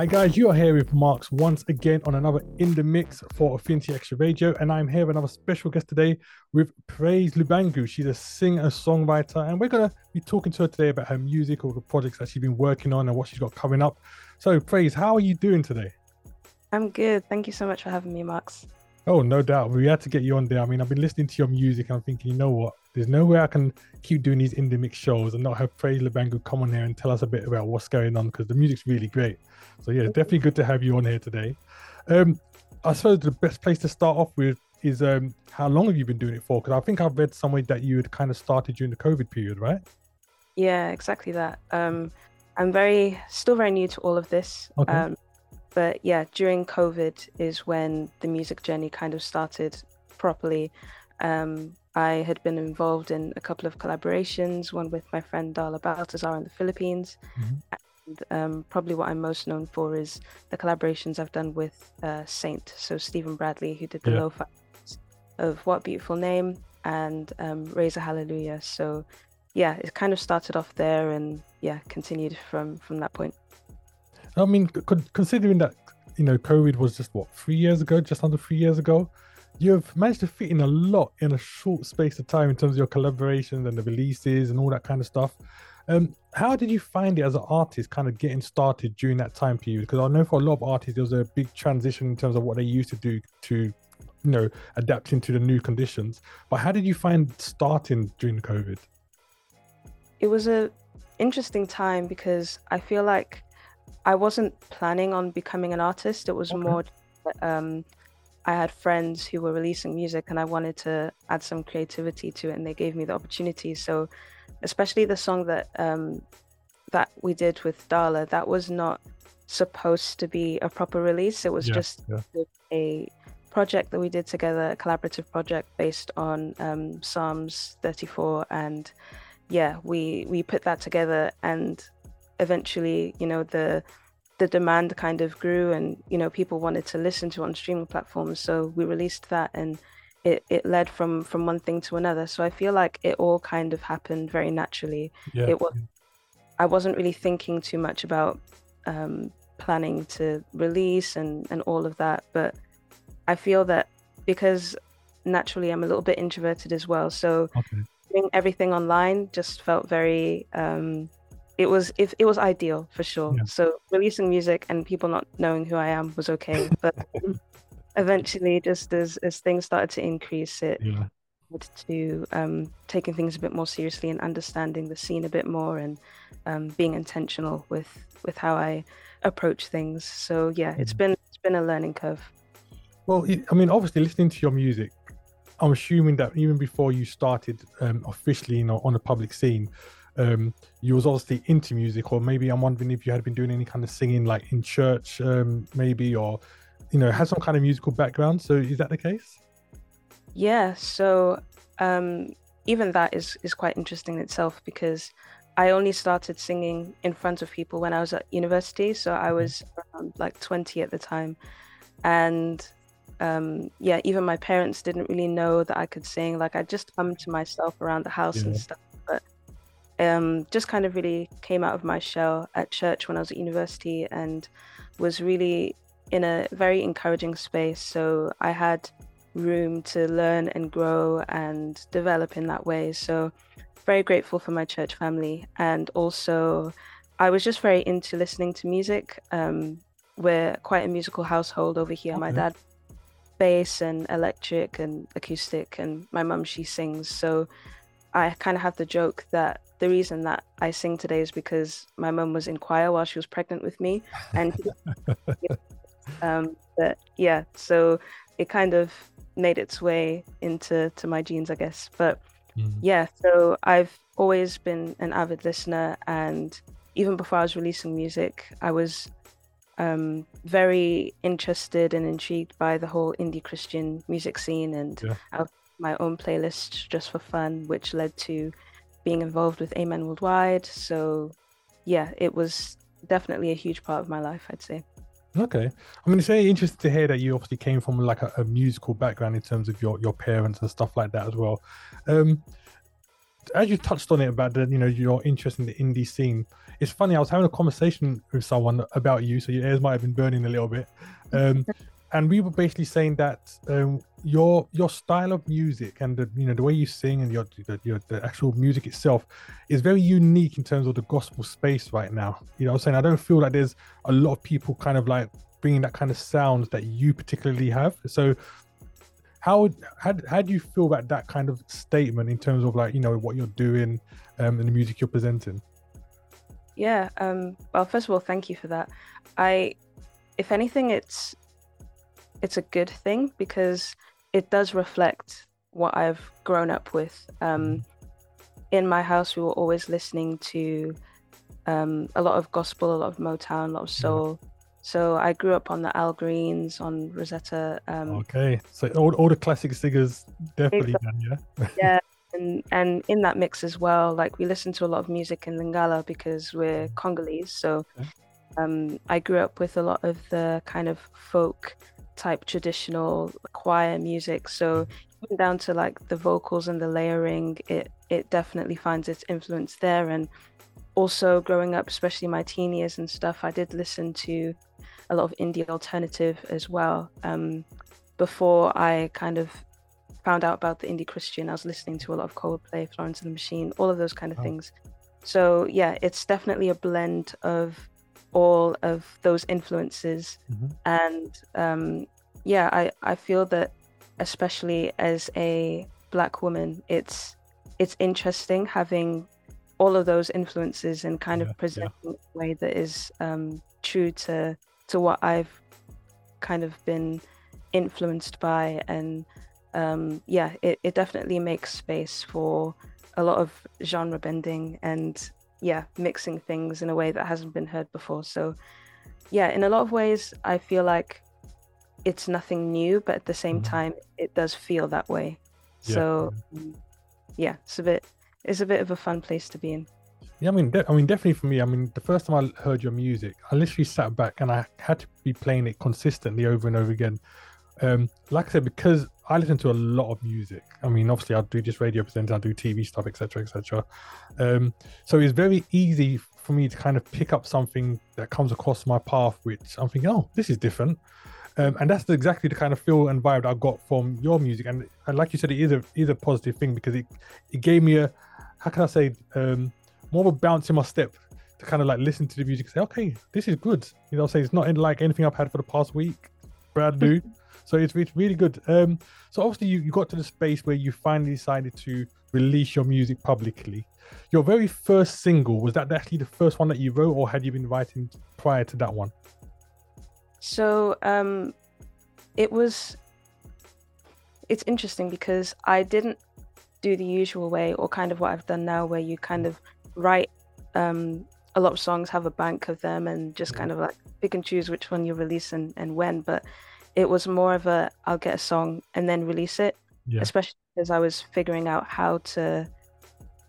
Hi guys, you are here with Marx once again on another In the Mix for Affinity Extra Radio, and I'm here with another special guest today with Praise Lubangu. She's a singer, songwriter, and we're gonna be talking to her today about her music, all the projects that she's been working on, and what she's got coming up. So, Praise, how are you doing today? I'm good. Thank you so much for having me, Marx. Oh, no doubt. We had to get you on there. I mean, I've been listening to your music and I'm thinking, you know what? There's no way I can keep doing these indie mix shows and not have Praise Lubangu come on here and tell us a bit about what's going on because the music's really great. So yeah, definitely good to have you on here today. Um, I suppose the best place to start off with is um, how long have you been doing it for? Because I think I've read somewhere that you had kind of started during the COVID period, right? Yeah, exactly that. Um, I'm very still very new to all of this. Okay. Um, but yeah, during COVID is when the music journey kind of started properly. Um, I had been involved in a couple of collaborations, one with my friend Darla Baltazar in the Philippines. Mhm. And um, probably what I'm most known for is the collaborations I've done with uh, Saint, so Stephen Bradley, who did the Yeah. lo-fi of What Beautiful Name and um, Raise a Hallelujah. So yeah, it kind of started off there and yeah, continued from from that point. I mean, con- considering that you know COVID was just what three years ago, just under three years ago, you've managed to fit in a lot in a short space of time in terms of your collaborations and the releases and all that kind of stuff. Um, how did you find it as an artist, kind of getting started during that time period? Because I know for a lot of artists, there was a big transition in terms of what they used to do to, you know, adapting to the new conditions. But how did you find starting during COVID? It was a interesting time because I feel like I wasn't planning on becoming an artist. It was Okay. more um, I had friends who were releasing music and I wanted to add some creativity to it and they gave me the opportunity. So especially the song that um, that we did with Darla. that was not supposed to be a proper release. It was Yeah, just yeah. a project that we did together, a collaborative project based on um, Psalms 34 and yeah, we we put that together and eventually, you know, the the demand kind of grew and you know people wanted to listen to on streaming platforms so we released that and it, it led from from one thing to another so i feel like it all kind of happened very naturally Yeah, it was i wasn't really thinking too much about um, planning to release and and all of that but i feel that because naturally i'm a little bit introverted as well so okay. doing everything online just felt very um it was it, it was ideal for sure Yeah. so releasing music and people not knowing who i am was okay but eventually just as as things started to increase it Yeah. led to um taking things a bit more seriously and understanding the scene a bit more and um being intentional with with how i approach things so yeah it's Mhm. been it's been a learning curve Well, I mean, obviously, listening to your music, I'm assuming that even before you started um, officially, you know, on the public scene, um, you was obviously into music, or maybe I'm wondering if you had been doing any kind of singing, like in church, um, maybe, or you know, has some kind of musical background. So, is that the case? Yeah, so um, even that is is quite interesting in itself because I only started singing in front of people when I was at university. So I was around like 20 at the time, and um, yeah, even my parents didn't really know that I could sing. Like I just come to myself around the house and stuff, but um, just kind of really came out of my shell at church when I was at university and was really in a very encouraging space. So I had room to learn and grow and develop in that way. So very grateful for my church family and also I was just very into listening to music. Um, we're quite a musical household over here. My dad bass and electric and acoustic and my mum she sings. So I kind of have the joke that the reason that I sing today is because my mum was in choir while she was pregnant with me and um but yeah so it kind of made its way into to my genes i guess but Mhm. yeah so i've always been an avid listener and even before i was releasing music i was um very interested and intrigued by the whole indie christian music scene and Yeah. I have my own playlist just for fun which led to being involved with amen worldwide so yeah it was definitely a huge part of my life i'd say Okay. I mean, it's very interesting to hear that you obviously came from like a, a musical background in terms of your your parents and stuff like that as well. Um, as you touched on it about the you know your interest in the indie scene, it's funny. I was having a conversation with someone about you, so your ears might have been burning a little bit. Um, and we were basically saying that um, your your style of music and the you know the way you sing and your the, your the actual music itself is very unique in terms of the gospel space right now. You know, I'm saying I don't feel like there's a lot of people kind of like bringing that kind of sound that you particularly have. So how how how do you feel about that kind of statement in terms of like you know what you're doing um, and the music you're presenting? Yeah. Um, well, first of all, thank you for that. I, if anything, it's it's a good thing because it does reflect what I've grown up with. Um, in my house, we were always listening to um, a lot of gospel, a lot of Motown, a lot of soul. So I grew up on the Al Greens, on Rosetta. Um, okay, so all, all the classic singers definitely exactly. done, yeah. yeah, and and in that mix as well, like we listen to a lot of music in Lingala because we're. Congolese. So okay. um, I grew up with a lot of the kind of folk type traditional choir music. So even down to like the vocals and the layering, it it definitely finds its influence there. And also growing up, especially my teen years and stuff, I did listen to a lot of indie alternative as well. Um, before I kind of found out about the indie Christian, I was listening to a lot of Coldplay, Florence and the Machine, all of those kind of oh. things. So yeah, it's definitely a blend of all of those influences mm-hmm. and um, yeah I, I feel that especially as a black woman it's it's interesting having all of those influences and kind yeah, of presenting yeah. a way that is um, true to to what I've kind of been influenced by and um, yeah it, it definitely makes space for a lot of genre bending and yeah, mixing things in a way that hasn't been heard before. So, yeah, in a lot of ways, I feel like it's nothing new, but at the same mm-hmm. time, it does feel that way. Yeah. So, yeah, it's a bit, it's a bit of a fun place to be in. Yeah, I mean, de- I mean, definitely for me. I mean, the first time I heard your music, I literally sat back and I had to be playing it consistently over and over again. Um, like I said, because I listen to a lot of music. I mean, obviously, I do just radio presents, I do TV stuff, etc., etc. Um, so it's very easy for me to kind of pick up something that comes across my path, which I'm thinking, oh, this is different. Um, and that's exactly the kind of feel and vibe I got from your music. And, and like you said, it is a is a positive thing because it it gave me a how can I say um, more of a bounce in my step to kind of like listen to the music and say, okay, this is good. You know, say it's not like anything I've had for the past week, brand new. So it's, it's really good. Um, so obviously you, you got to the space where you finally decided to release your music publicly. Your very first single was that actually the first one that you wrote, or had you been writing prior to that one? So um, it was. It's interesting because I didn't do the usual way, or kind of what I've done now, where you kind of write um, a lot of songs, have a bank of them, and just kind of like pick and choose which one you release and, and when. But it was more of a I'll get a song and then release it. Yeah. Especially because I was figuring out how to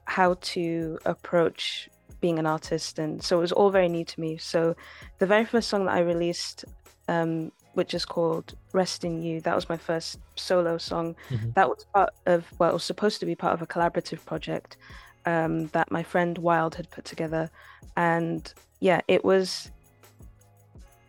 how to approach being an artist and so it was all very new to me. So the very first song that I released um, which is called Rest in You. That was my first solo song. Mm-hmm. That was part of, well, it was supposed to be part of a collaborative project um, that my friend Wild had put together. And yeah, it was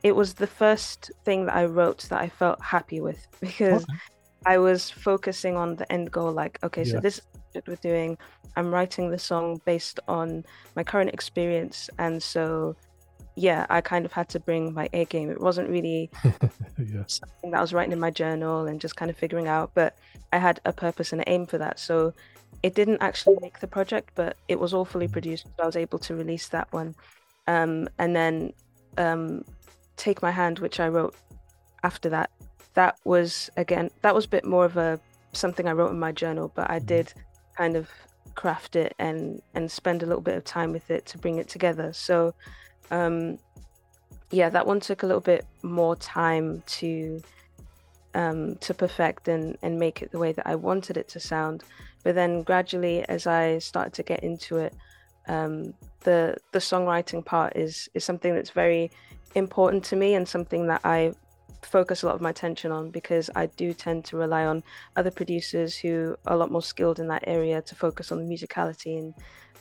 it was the first thing that I wrote that I felt happy with because okay. I was focusing on the end goal. Like, okay, yeah. so this is what we're doing. I'm writing the song based on my current experience, and so yeah, I kind of had to bring my A game. It wasn't really yeah. something that I was writing in my journal and just kind of figuring out, but I had a purpose and an aim for that. So it didn't actually make the project, but it was all fully mm. produced. So I was able to release that one. Um, and then um, Take My Hand, which I wrote after that, that was again that was a bit more of a something I wrote in my journal, but I mm-hmm. did kind of craft it and and spend a little bit of time with it to bring it together. So um yeah, that one took a little bit more time to um to perfect and and make it the way that I wanted it to sound. But then gradually as I started to get into it, um the the songwriting part is is something that's very important to me and something that I focus a lot of my attention on because I do tend to rely on other producers who are a lot more skilled in that area to focus on the musicality and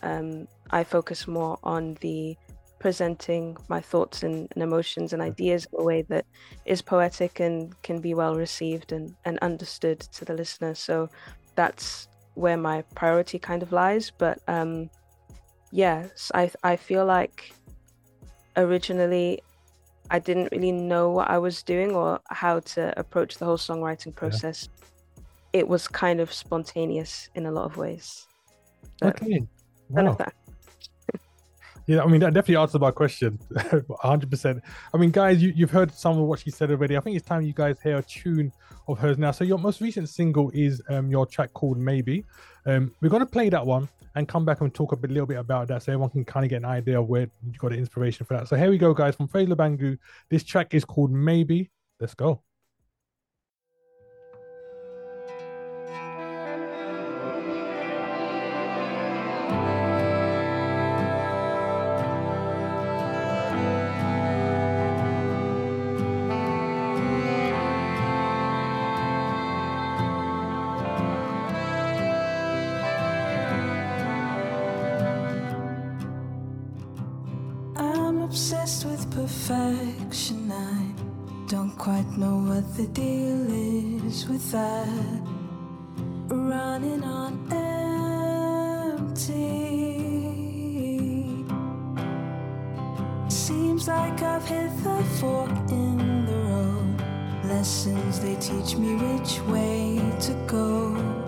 um, I focus more on the presenting my thoughts and, and, emotions and ideas in a way that is poetic and can be well received and, and understood to the listener. So that's where my priority kind of lies. But um, yes, I I feel like originally I didn't really know what I was doing or how to approach the whole songwriting process. Yeah. It was kind of spontaneous in a lot of ways. Okay. Wow. Yeah, I mean that definitely answers my question, hundred percent. I mean, guys, you, you've heard some of what she said already. I think it's time you guys hear a tune of hers now. So your most recent single is um, your track called Maybe. Um, we're gonna play that one and come back and talk a bit, little bit about that, so everyone can kind of get an idea of where you got the inspiration for that. So here we go, guys, from Praise Lubangu. This track is called Maybe. Let's go. The deal is with that running on empty. Seems like I've hit the fork in the road. Lessons they teach me which way to go.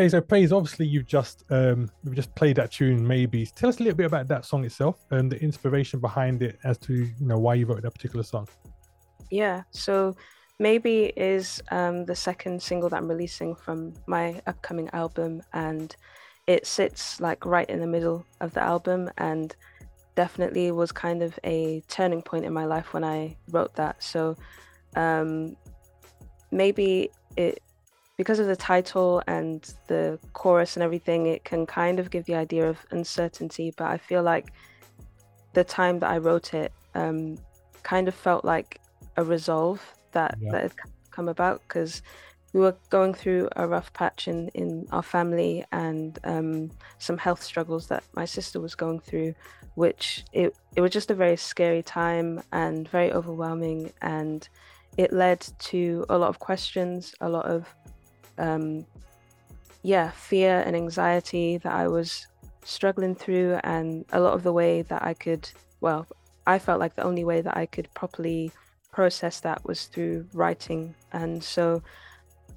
Okay, so praise. Obviously, you've just um, you've just played that tune. Maybe tell us a little bit about that song itself and the inspiration behind it, as to you know why you wrote that particular song. Yeah, so maybe is um, the second single that I'm releasing from my upcoming album, and it sits like right in the middle of the album, and definitely was kind of a turning point in my life when I wrote that. So um, maybe it because of the title and the chorus and everything, it can kind of give the idea of uncertainty. But I feel like the time that I wrote it um, kind of felt like a resolve that yeah. that had come about because we were going through a rough patch in, in our family and um, some health struggles that my sister was going through, which it, it was just a very scary time and very overwhelming. And it led to a lot of questions, a lot of, um, yeah, fear and anxiety that I was struggling through, and a lot of the way that I could, well, I felt like the only way that I could properly process that was through writing. And so,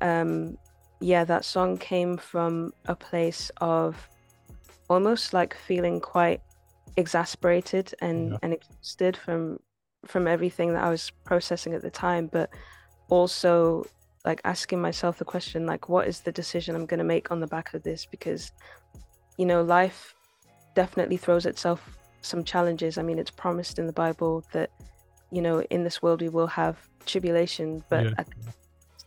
um, yeah, that song came from a place of almost like feeling quite exasperated and, Yeah. and exhausted from from everything that I was processing at the time, but also like asking myself the question like what is the decision I'm going to make on the back of this because you know life definitely throws itself some challenges. I mean it's promised in the Bible that you know in this world we will have tribulation, but Yeah.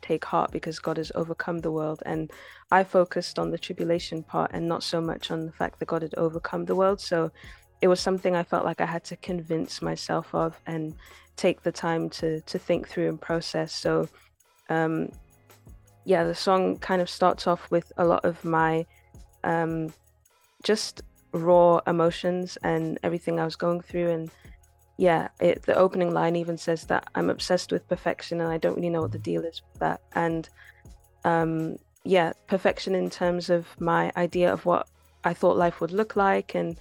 take heart because God has overcome the world. And I focused on the tribulation part and not so much on the fact that God had overcome the world. So it was something I felt like I had to convince myself of and take the time to to think through and process. So um yeah, the song kind of starts off with a lot of my um just raw emotions and everything I was going through and yeah, it, the opening line even says that I'm obsessed with perfection and I don't really know what the deal is with that. And um, yeah, perfection in terms of my idea of what I thought life would look like and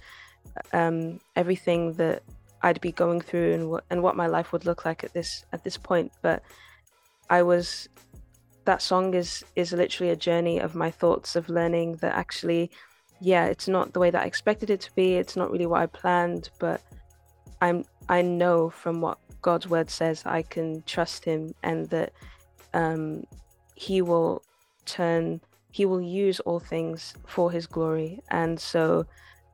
um, everything that I'd be going through and what and what my life would look like at this at this point. But I was that song is is literally a journey of my thoughts of learning that actually, yeah, it's not the way that I expected it to be. It's not really what I planned, but I'm I know from what God's word says I can trust him and that um he will turn he will use all things for his glory and so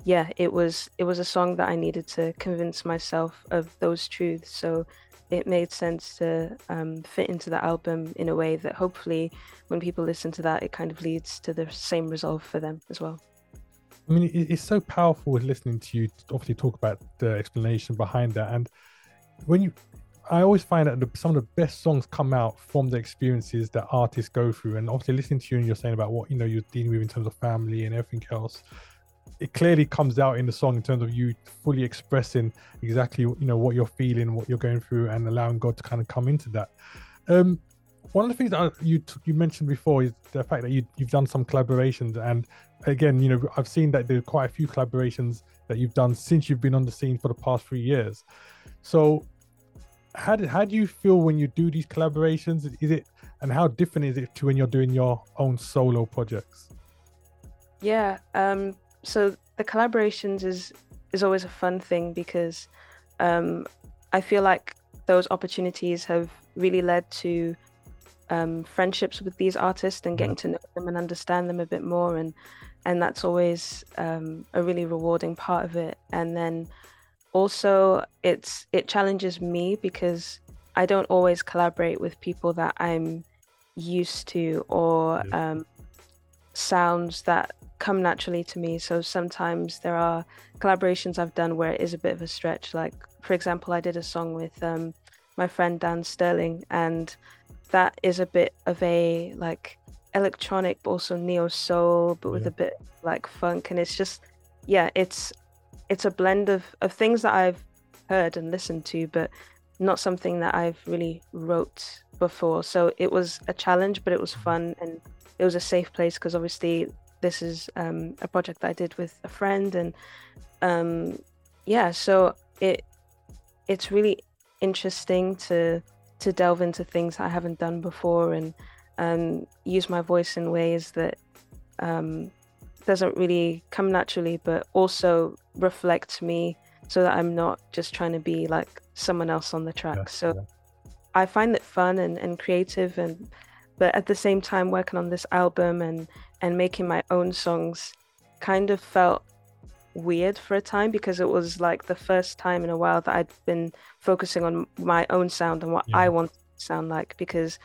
yeah it was it was a song that I needed to convince myself of those truths so it made sense to um, fit into the album in a way that hopefully when people listen to that it kind of leads to the same resolve for them as well I mean, it's so powerful with listening to you obviously talk about the explanation behind that. And when you, I always find that some of the best songs come out from the experiences that artists go through. And obviously, listening to you and you're saying about what you know you're dealing with in terms of family and everything else, it clearly comes out in the song in terms of you fully expressing exactly you know what you're feeling, what you're going through, and allowing God to kind of come into that. Um, one of the things that you you mentioned before is the fact that you you've done some collaborations and again you know I've seen that there are quite a few collaborations that you've done since you've been on the scene for the past three years. So how do, how do you feel when you do these collaborations? Is it and how different is it to when you're doing your own solo projects? Yeah. Um, so the collaborations is is always a fun thing because um, I feel like those opportunities have really led to um, friendships with these artists and getting to know them and understand them a bit more and and that's always um, a really rewarding part of it. And then also it's it challenges me because I don't always collaborate with people that I'm used to or Yeah. um, sounds that come naturally to me. So sometimes there are collaborations I've done where it is a bit of a stretch. Like for example, I did a song with um, my friend Dan Sterling, and that is a bit of a like electronic, but also neo soul, but with Yeah. a bit like funk, and it's just yeah, it's it's a blend of of things that I've heard and listened to, but not something that I've really wrote before. So it was a challenge, but it was fun and it was a safe place because obviously this is um, a project that I did with a friend and um, yeah, so it it's really interesting to to delve into things I haven't done before and um, use my voice in ways that um, doesn't really come naturally, but also reflects me so that I'm not just trying to be like someone else on the track. Yeah, so yeah. I find it fun and, and creative and but at the same time working on this album and and making my own songs kind of felt weird for a time because it was like the first time in a while that I'd been focusing on my own sound and what Yeah. I want to sound like because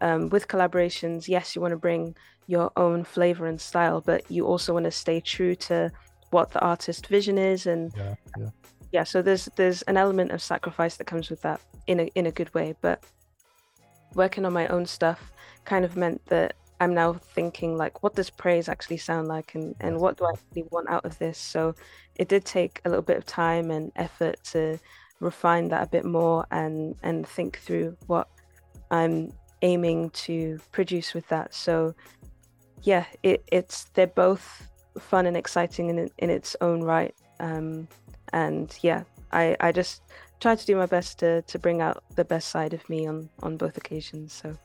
um, with collaborations yes you want to bring your own flavor and style but you also want to stay true to what the artist vision is and Yeah, yeah. yeah so there's there's an element of sacrifice that comes with that in a in a good way but working on my own stuff kind of meant that I'm now thinking like, what does praise actually sound like, and and what do I actually want out of this? So it did take a little bit of time and effort to refine that a bit more and and think through what I'm aiming to produce with that. So yeah, it, it's they're both fun and exciting in in its own right. Um, and yeah, I I just try to do my best to to bring out the best side of me on on both occasions. So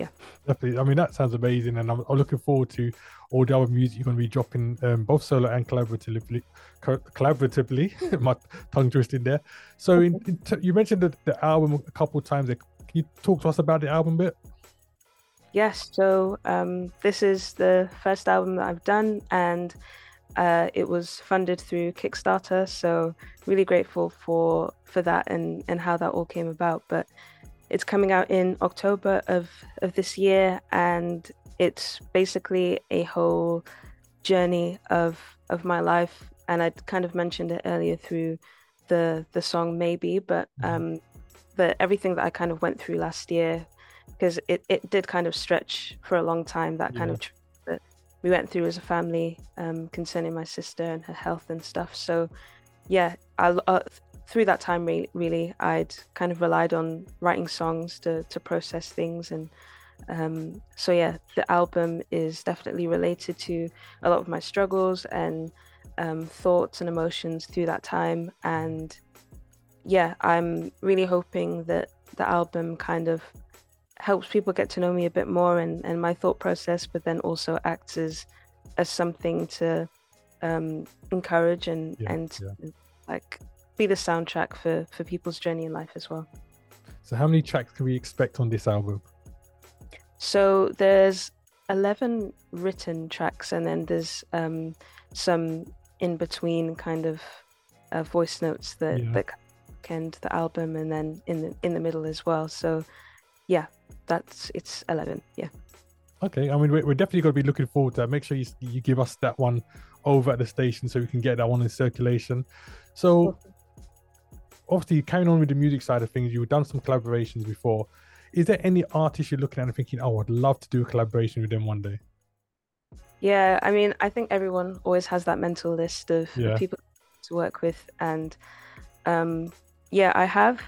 yeah. Definitely. I mean that sounds amazing and i'm, I'm looking forward to all the other music you're going to be dropping um, both solo and collaboratively collaboratively. My tongue twisted there. So in, in t- you mentioned the, the album a couple of times can you talk to us about the album a bit? Yes. So um, this is the first album that i've done and uh, it was funded through kickstarter so really grateful for for that and and how that all came about. But it's coming out in October of, of this year, and it's basically a whole journey of of my life. And I kind of mentioned it earlier through the the song maybe, but mm-hmm. um, the everything that I kind of went through last year, because it, it did kind of stretch for a long time. That kind yeah. of that we went through as a family um, concerning my sister and her health and stuff. So yeah, I, uh, through that time, re- really, I'd kind of relied on writing songs to to process things, and um, so yeah, the album is definitely related to a lot of my struggles and um, thoughts and emotions through that time, and yeah, I'm really hoping that the album kind of helps people get to know me a bit more and, and my thought process, but then also acts as as something to um, encourage and yeah, and yeah. like be the soundtrack for for people's journey in life as well. So, how many tracks can we expect on this album? So there's eleven written tracks, and then there's um, some in between kind of uh, voice notes that yeah. that end the album, and then in the in the middle as well. So, yeah, that's it's eleven. Yeah. Okay, I mean we're, we're definitely going to be looking forward to that. Make sure you you give us that one over at the station so we can get that one in circulation. So obviously carrying on with the music side of things, you've done some collaborations before. Is there any artist you're looking at and thinking, oh, I'd love to do a collaboration with them one day? Yeah, I mean, I think everyone always has that mental list of yeah. people to work with, and um, yeah, I have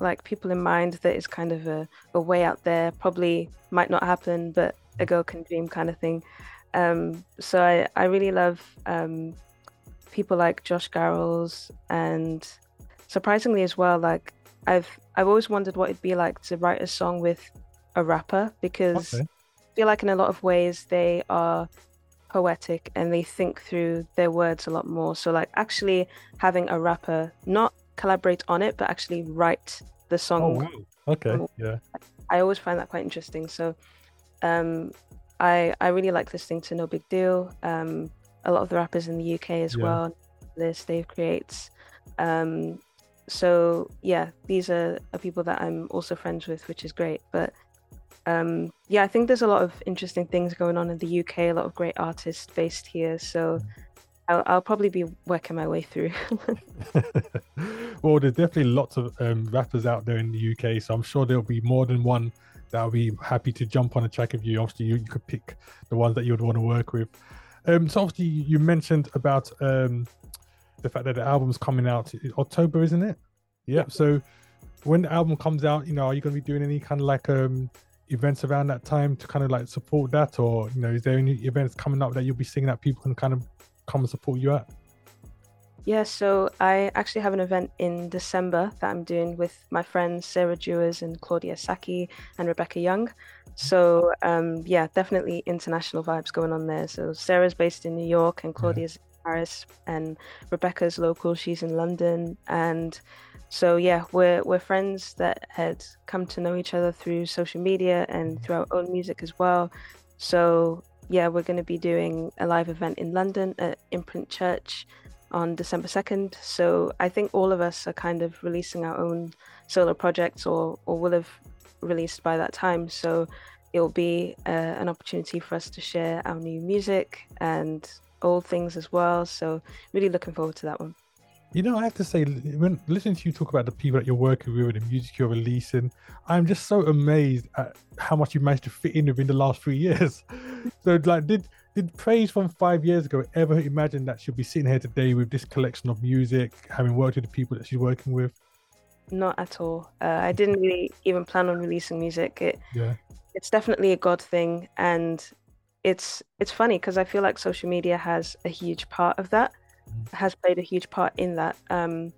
like people in mind that is kind of a, a way out there. Probably might not happen, but a girl can dream kind of thing. Um, so I, I really love um, people like Josh Garrels and surprisingly as well, like I've I've always wondered what it'd be like to write a song with a rapper because okay. I feel like in a lot of ways they are poetic and they think through their words a lot more. So like actually having a rapper not collaborate on it but actually write the song. Oh, wow. Okay. Yeah. I always find that quite interesting. So um I I really like listening to No Big Deal. Um a lot of the rappers in the UK as yeah. well. This Dave creates um so yeah, these are, are people that I'm also friends with, which is great. But um, yeah, I think there's a lot of interesting things going on in the UK. A lot of great artists based here. So I'll, I'll probably be working my way through. well, there's definitely lots of um, rappers out there in the UK, so I'm sure there'll be more than one that'll be happy to jump on a track of you. Obviously, you, you could pick the ones that you'd want to work with. Um, so obviously, you mentioned about um, the fact that the album's coming out October, isn't it? Yeah. So when the album comes out, you know, are you going to be doing any kind of like um events around that time to kind of like support that, or you know, is there any events coming up that you'll be seeing that people can kind of come and support you at? Yeah, so I actually have an event in December that I'm doing with my friends Sarah Dewars and Claudia Saki and Rebecca Young. So um, yeah, definitely international vibes going on there. So Sarah's based in New York and Claudia's Paris, and Rebecca's local. She's in London, and so yeah, we're we're friends that had come to know each other through social media and through our own music as well. So yeah, we're going to be doing a live event in London at Imprint Church on December 2nd. So I think all of us are kind of releasing our own solo projects or, or will have released by that time. So it'll be uh, an opportunity for us to share our new music and old things as well. So really looking forward to that one. You know, I have to say, when listening to you talk about the people that you're working with and the music you're releasing, I'm just so amazed at how much you managed to fit in within the last three years. so, like, did did praise from five years ago ever imagine that she'll be sitting here today with this collection of music, having worked with the people that she's working with? Not at all. Uh, I didn't really even plan on releasing music. It, Yeah. it's definitely a God thing, and it's it's funny because I feel like social media has a huge part of that, Mm. has played a huge part in that, um,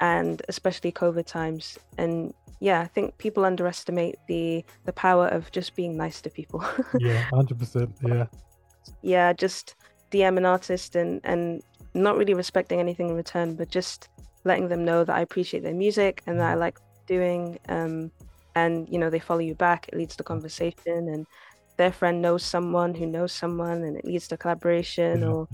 and especially COVID times. And yeah, I think people underestimate the the power of just being nice to people. Yeah, hundred percent. Yeah. yeah, just DM an artist and and not really respecting anything in return, but just letting them know that I appreciate their music and that I like doing. Um, and you know they follow you back. It leads to conversation, and their friend knows someone who knows someone, and it leads to collaboration. yeah, Or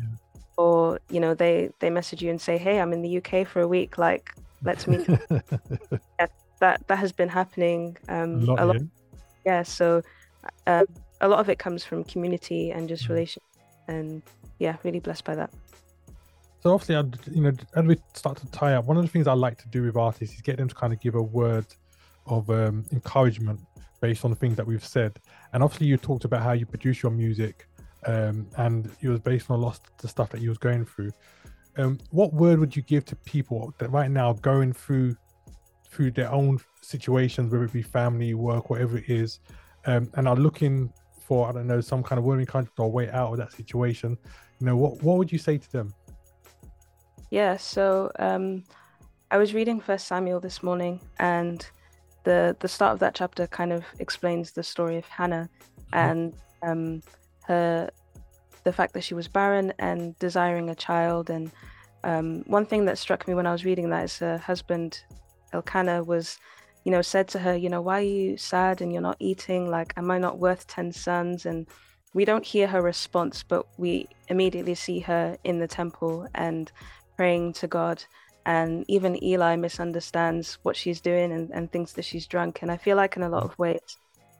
or you know they they message you and say, hey, I'm in the UK for a week. Like let's meet. yeah. that that has been happening um, a lot, a lot yeah. yeah so uh, a lot of it comes from community and just relation and yeah really blessed by that So obviously, I'd, you know, as we start to tie up, one of the things I like to do with artists is get them to kind of give a word of um, encouragement based on the things that we've said. And obviously, you talked about how you produce your music, um, and it was based on a lot of the stuff that you was going through. Um, what word would you give to people that right now going through through their own situations, whether it be family, work, whatever it is, um, and are looking for I don't know some kind of word of or way out of that situation? You know, what what would you say to them? yeah so um i was reading first samuel this morning and the the start of that chapter kind of explains the story of hannah and um her the fact that she was barren and desiring a child. And um one thing that struck me when i was reading that is her husband elkanah was you know said to her you know why are you sad and you're not eating? Like am i not worth 10 sons? And we don't hear her response but we immediately see her in the temple and praying to god and even eli misunderstands what she's doing and, and thinks that she's drunk. And i feel like in a lot of ways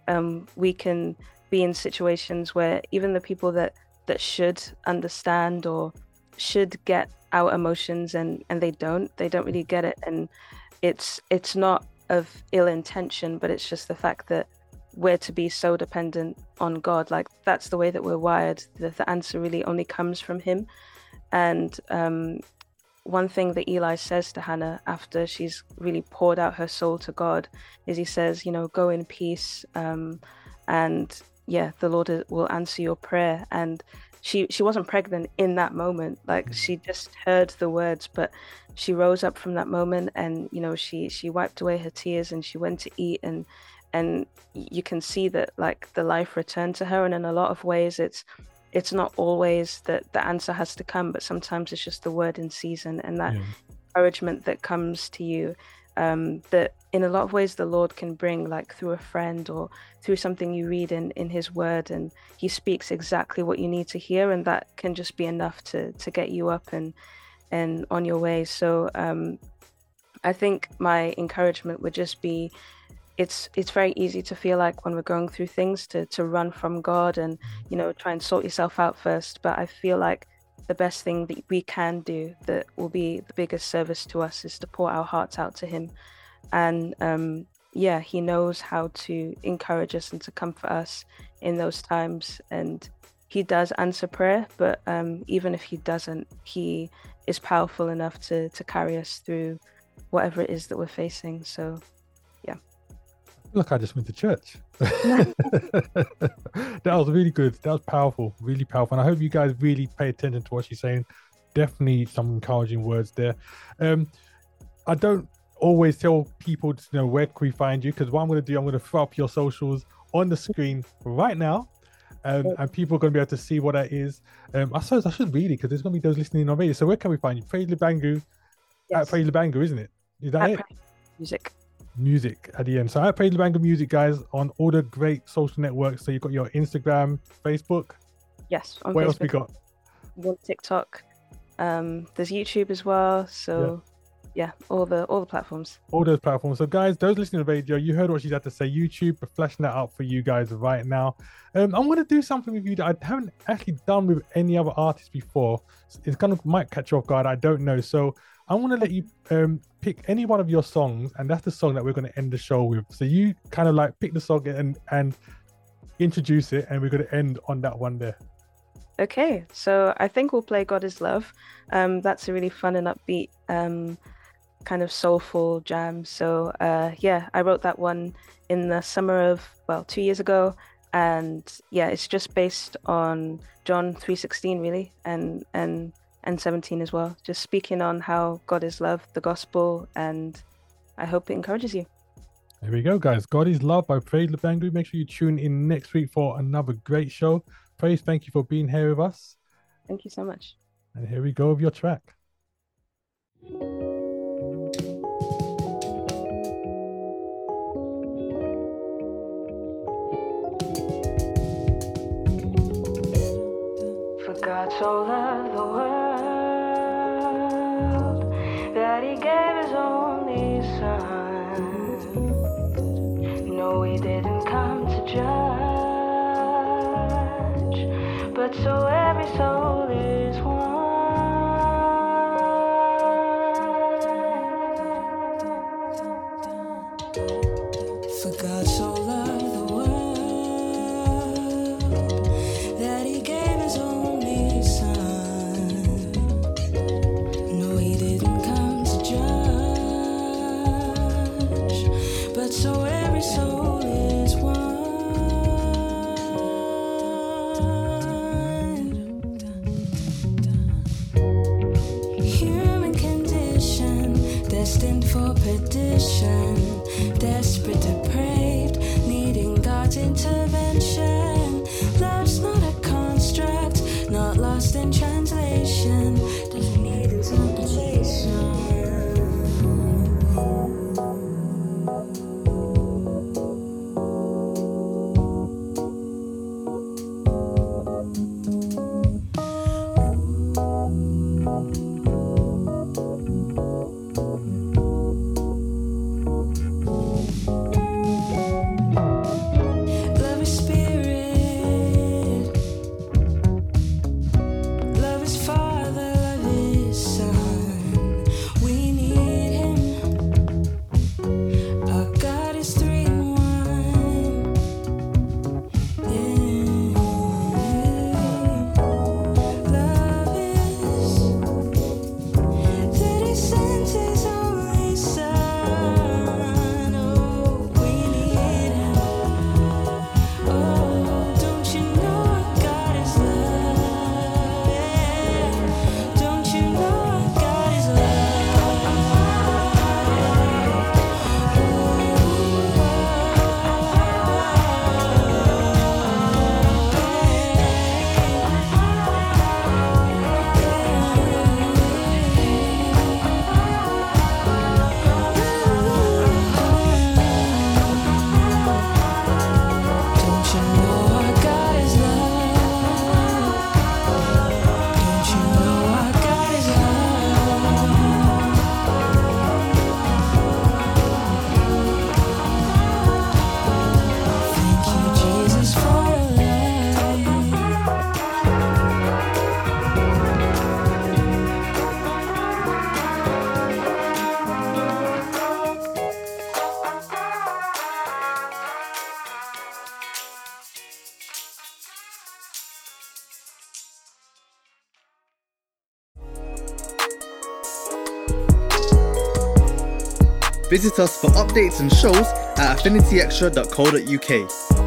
um, we can be in situations where even the people that that should understand or should get our emotions and and they don't they don't really get it. And it's it's not of ill intention but it's just the fact that we're to be so dependent on god. Like that's the way that we're wired. That the answer really only comes from him. And um one thing that Eli says to Hannah after she's really poured out her soul to God is he says, you know, go in peace, um, and yeah, the Lord will answer your prayer. And she she wasn't pregnant in that moment, like Mm. she just heard the words, but she rose up from that moment, and you know, she she wiped away her tears and she went to eat, and and you can see that like the life returned to her, and in a lot of ways, it's it's not always that the answer has to come, but sometimes it's just the word in season and that Yeah. encouragement that comes to you. Um, that in a lot of ways the Lord can bring, like through a friend or through something you read in in His Word, and He speaks exactly what you need to hear, and that can just be enough to to get you up and and on your way. So um, I think my encouragement would just be it's it's very easy to feel like when we're going through things to to run from God and you know try and sort yourself out first. But I feel like the best thing that we can do that will be the biggest service to us is to pour our hearts out to him. And um yeah he knows how to encourage us and to comfort us in those times. And he does answer prayer but um even if he doesn't he is powerful enough to to carry us through whatever it is that we're facing. So Look, I just went to church. that was really good. That was powerful, really powerful. And I hope you guys really pay attention to what she's saying. Definitely some encouraging words there. Um, I don't always tell people to know where can we find you because what I'm going to do, I'm going to throw up your socials on the screen right now. Um, and people are going to be able to see what that is. Um, I suppose I should read it because there's going to be those listening on radio. So where can we find you? Praise Lubangu at yes, Praise Lubangu, isn't it? Is that at it? Music music at the end. So I played Banger Music, guys, on all the great social networks. So you've got your Instagram, Facebook. yes on What else we Facebook, got? on TikTok um there's YouTube as well so yeah all the all the platforms All those platforms. So guys, those listening to the radio, you heard what she had to say. YouTube, we're flashing that up for you guys right now. Um, I'm gonna do something with you that I haven't actually done with any other artist before. It's kind of might catch you off guard. I don't know. So I want to let you um pick any one of your songs, and that's the song that we're going to end the show with. So you kind of like pick the song and and introduce it, and we're going to end on that one there. Okay, so I think we'll play God is Love. Um, that's a really fun and upbeat, um, kind of soulful jam. So uh, yeah, I wrote that one in the summer of well two years ago, and yeah, it's just based on John three sixteen really, and and and seventeen as well. Just speaking on how God is love, the gospel, and I hope it encourages you. There we go, guys. God is Love by Praise Lubangu. Make sure you tune in next week for another great show. Praise, thank you for being here with us. Thank you so much. And here we go with your track. For God so loved the world so every soul is Visit us for updates and shows at affinityextra.co.uk.